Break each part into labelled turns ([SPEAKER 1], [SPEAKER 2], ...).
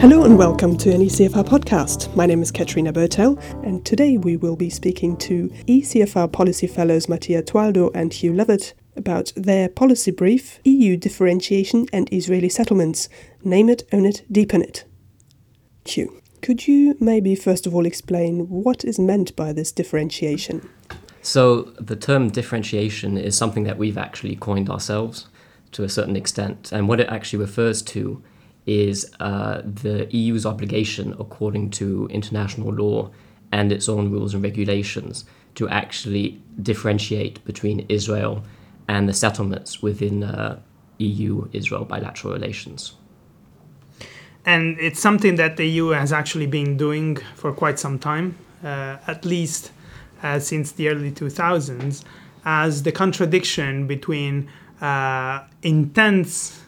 [SPEAKER 1] Hello and welcome to an ECFR podcast. My name is Katrina Bertel, and today we will be speaking to ECFR policy fellows Mattia Toaldo and Hugh Lovatt about their policy brief EU differentiation and Israeli settlements Name it, own it, deepen it. Hugh, could you maybe first of all explain what is meant by this differentiation?
[SPEAKER 2] So, the term differentiation is something that we've actually coined ourselves to a certain extent, and what it actually refers to is uh, the EU's obligation, according to international law and its own rules and regulations, to actually differentiate between Israel and the settlements within uh, EU Israel bilateral relations.
[SPEAKER 3] And it's something that the EU has actually been doing for quite some time, uh, at least uh, since the early 2000s, as the contradiction between uh, intense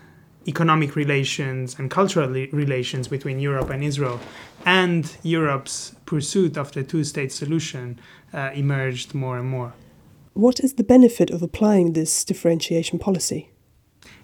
[SPEAKER 3] economic relations and cultural relations between Europe and Israel and Europe's pursuit of the two state solution uh, emerged more and more.
[SPEAKER 1] What is the benefit of applying this differentiation policy?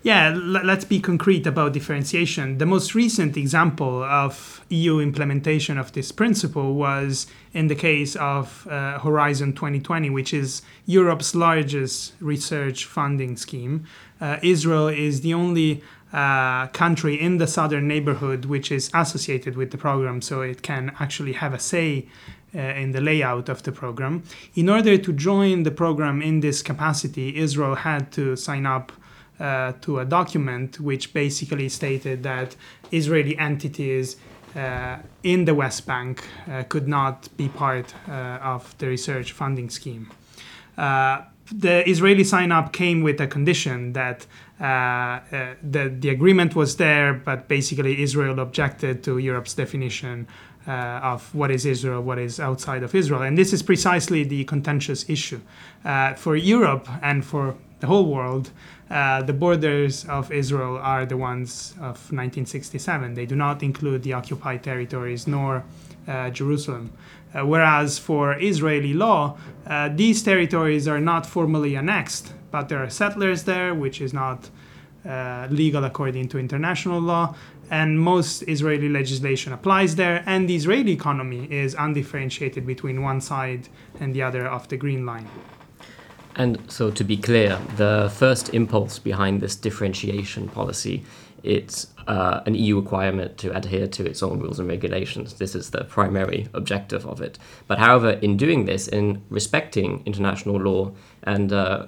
[SPEAKER 3] Yeah, l- let's be concrete about differentiation. The most recent example of EU implementation of this principle was in the case of uh, Horizon 2020, which is Europe's largest research funding scheme. Uh, Israel is the only uh, country in the southern neighborhood which is associated with the program, so it can actually have a say uh, in the layout of the program. In order to join the program in this capacity, Israel had to sign up uh, to a document which basically stated that Israeli entities uh, in the West Bank uh, could not be part uh, of the research funding scheme. The Israeli sign up came with a condition that the, the agreement was there, but basically Israel objected to Europe's definition uh, of what is Israel, what is outside of Israel. And this is precisely the contentious issue. Uh, for Europe and for the whole world, uh, the borders of Israel are the ones of 1967. They do not include the occupied territories nor uh, Jerusalem. Uh, whereas for Israeli law, uh, these territories are not formally annexed, but there are settlers there, which is not uh, legal according to international law, and most Israeli legislation applies there, and the Israeli economy is undifferentiated between one side and the other of the Green Line.
[SPEAKER 2] And so, to be clear, the first impulse behind this differentiation policy it's uh, an EU requirement to adhere to its own rules and regulations. This is the primary objective of it. But however, in doing this, in respecting international law and uh,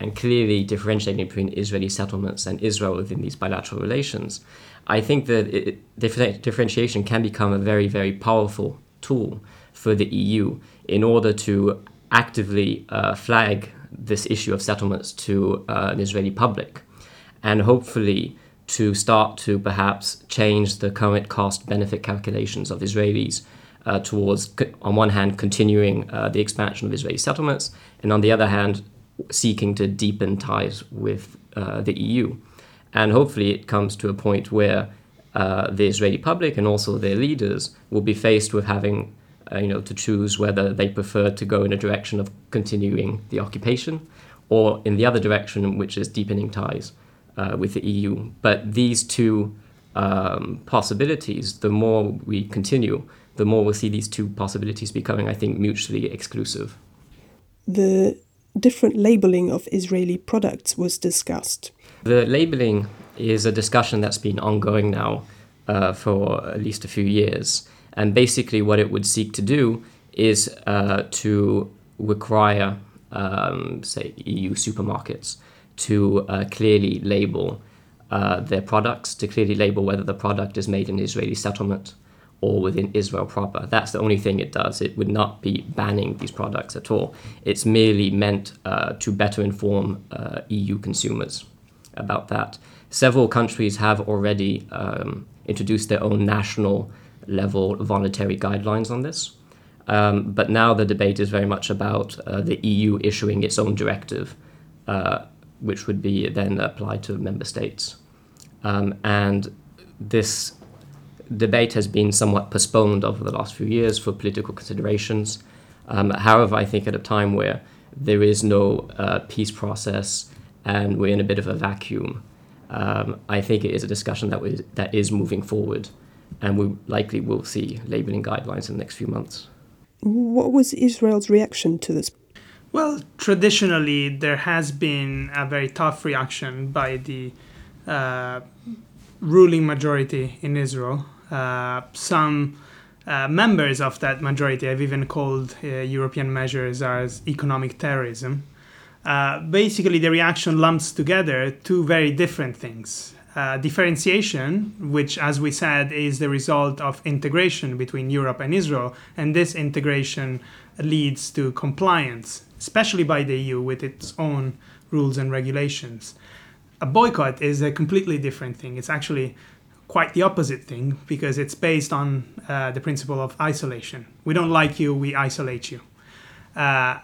[SPEAKER 2] and clearly differentiating between Israeli settlements and Israel within these bilateral relations, I think that it, differentiation can become a very, very powerful tool for the EU in order to actively uh, flag this issue of settlements to uh, an Israeli public and hopefully to start to perhaps change the current cost benefit calculations of Israelis uh, towards, on one hand, continuing uh, the expansion of Israeli settlements, and on the other hand, seeking to deepen ties with uh, the EU. And hopefully, it comes to a point where uh, the Israeli public and also their leaders will be faced with having uh, you know, to choose whether they prefer to go in a direction of continuing the occupation or in the other direction, which is deepening ties uh, with the EU. But these two um, possibilities, the more we continue, the more we'll see these two possibilities becoming, I think, mutually exclusive.
[SPEAKER 1] The different labeling of Israeli products was discussed.
[SPEAKER 2] The labeling is a discussion that's been ongoing now uh, for at least a few years. And basically, what it would seek to do is uh, to require, um, say, EU supermarkets to uh, clearly label uh, their products, to clearly label whether the product is made in Israeli settlement or within Israel proper. That's the only thing it does. It would not be banning these products at all. It's merely meant uh, to better inform uh, EU consumers about that. Several countries have already um, introduced their own national level voluntary guidelines on this. Um, but now the debate is very much about uh, the EU issuing its own directive uh, which would be then applied to member states. Um, and this debate has been somewhat postponed over the last few years for political considerations. Um, however, I think at a time where there is no uh, peace process and we're in a bit of a vacuum, um, I think it is a discussion that, we, that is moving forward. and we likely will see labeling guidelines in the next few months.
[SPEAKER 1] What was Israel's reaction to this?
[SPEAKER 3] Well, traditionally, there has been a very tough reaction by the uh, ruling majority in Israel. Uh, some uh, members of that majority have even called uh, European measures as economic terrorism. Uh, basically, the reaction lumps together two very different things. Uh, differentiation, which, as we said, is the result of integration between Europe and Israel, and this integration leads to compliance, especially by the EU with its own rules and regulations. A boycott is a completely different thing. It's actually quite the opposite thing because it's based on uh, the principle of isolation. We don't like you, we isolate you. Uh,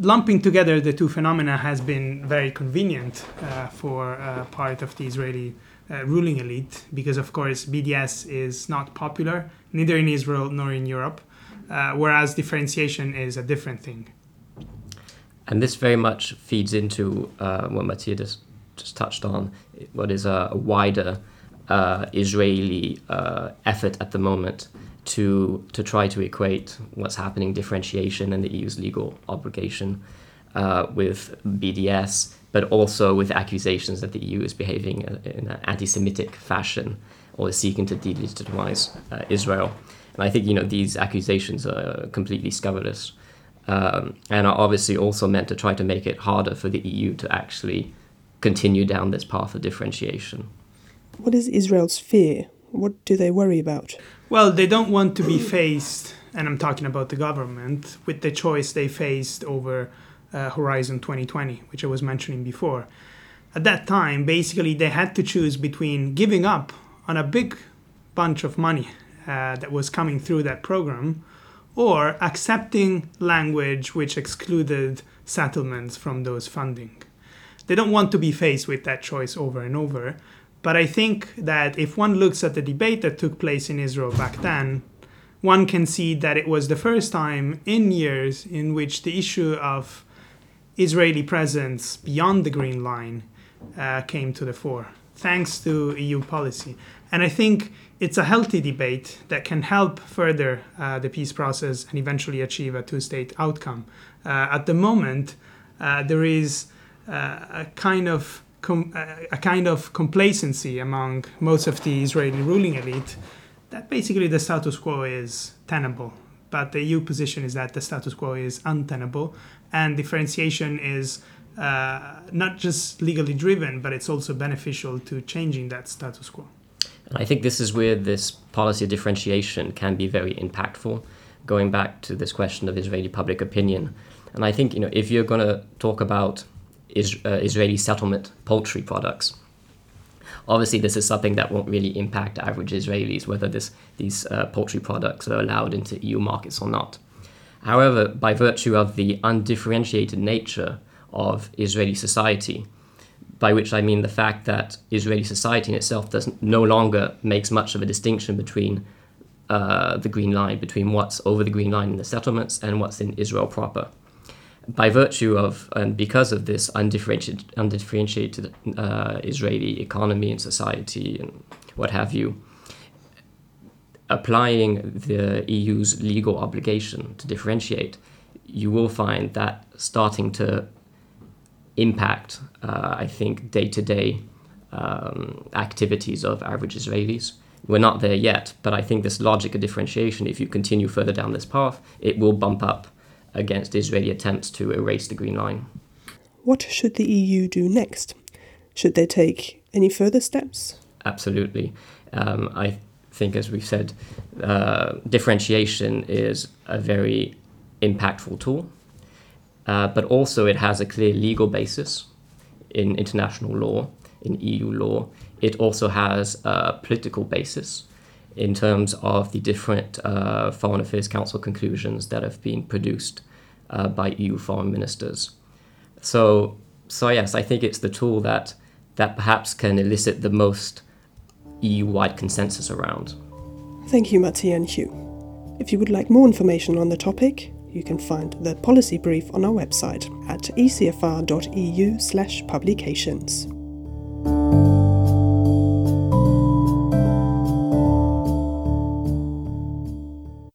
[SPEAKER 3] lumping together the two phenomena has been very convenient uh, for uh, part of the Israeli uh, ruling elite because, of course, BDS is not popular neither in Israel nor in Europe, whereas differentiation is a different thing.
[SPEAKER 2] And this very much feeds into uh, what Mattia's just, just, touched on, what is a, a wider uh, Israeli effort at the moment to to try to equate what's happening differentiation and the EU's legal obligation uh, with BDS, but also with accusations that the EU is behaving in an anti-Semitic fashion or is seeking to delegitimize uh, Israel. And I think you know these accusations are completely scurrilous um, and are obviously also meant to try to make it harder for the EU to actually continue down this path of differentiation.
[SPEAKER 1] What is Israel's fear? What do they worry about?
[SPEAKER 3] Well, they don't want to be faced, and I'm talking about the government, with the choice they faced over uh, Horizon 2020, which I was mentioning before. At that time, basically, they had to choose between giving up on a big bunch of money uh, that was coming through that program or accepting language which excluded settlements from those funding. They don't want to be faced with that choice over and over. But I think that if one looks at the debate that took place in Israel back then, one can see that it was the first time in years in which the issue of Israeli presence beyond the Green Line uh, came to the fore, thanks to EU policy. And I think it's a healthy debate that can help further uh, the peace process and eventually achieve a two state outcome. Uh, at the moment, uh, there is uh, a kind of com- a kind of complacency among most of the Israeli ruling elite that basically the status quo is tenable. But the EU position is that the status quo is untenable, and differentiation is uh, not just legally driven, but it's also beneficial to changing that status quo.
[SPEAKER 2] And I think this is where this policy of differentiation can be very impactful, going back to this question of Israeli public opinion. And I think you know if you're going to talk about is, uh, Israeli settlement poultry products. Obviously, this is something that won't really impact average Israelis, whether this, these uh, poultry products are allowed into EU markets or not. However, by virtue of the undifferentiated nature of Israeli society, by which I mean the fact that Israeli society in itself does no longer makes much of a distinction between uh, the green line, between what's over the green line in the settlements and what's in Israel proper by virtue of and because of this undifferentiated, undifferentiated uh, Israeli economy and society and what have you, applying the EU's legal obligation to differentiate, you will find that starting to impact, uh, I think, day to day activities of average Israelis. We're not there yet, but I think this logic of differentiation, if you continue further down this path, it will bump up against Israeli attempts to erase the Green Line.
[SPEAKER 1] What should the EU do next? Should they take any further steps?
[SPEAKER 2] Absolutely. Um, I think, as we've said, uh, differentiation is a very impactful tool, uh, but also it has a clear legal basis in international law, in EU law. It also has a political basis in terms of the different uh, Foreign Affairs Council conclusions that have been produced uh, by EU foreign ministers. So, so yes, I think it's the tool that that perhaps can elicit the most EU-wide consensus around.
[SPEAKER 1] Thank you, Mattia and Hugh. If you would like more information on the topic, you can find the policy brief on our website at ecfr.eu/publications.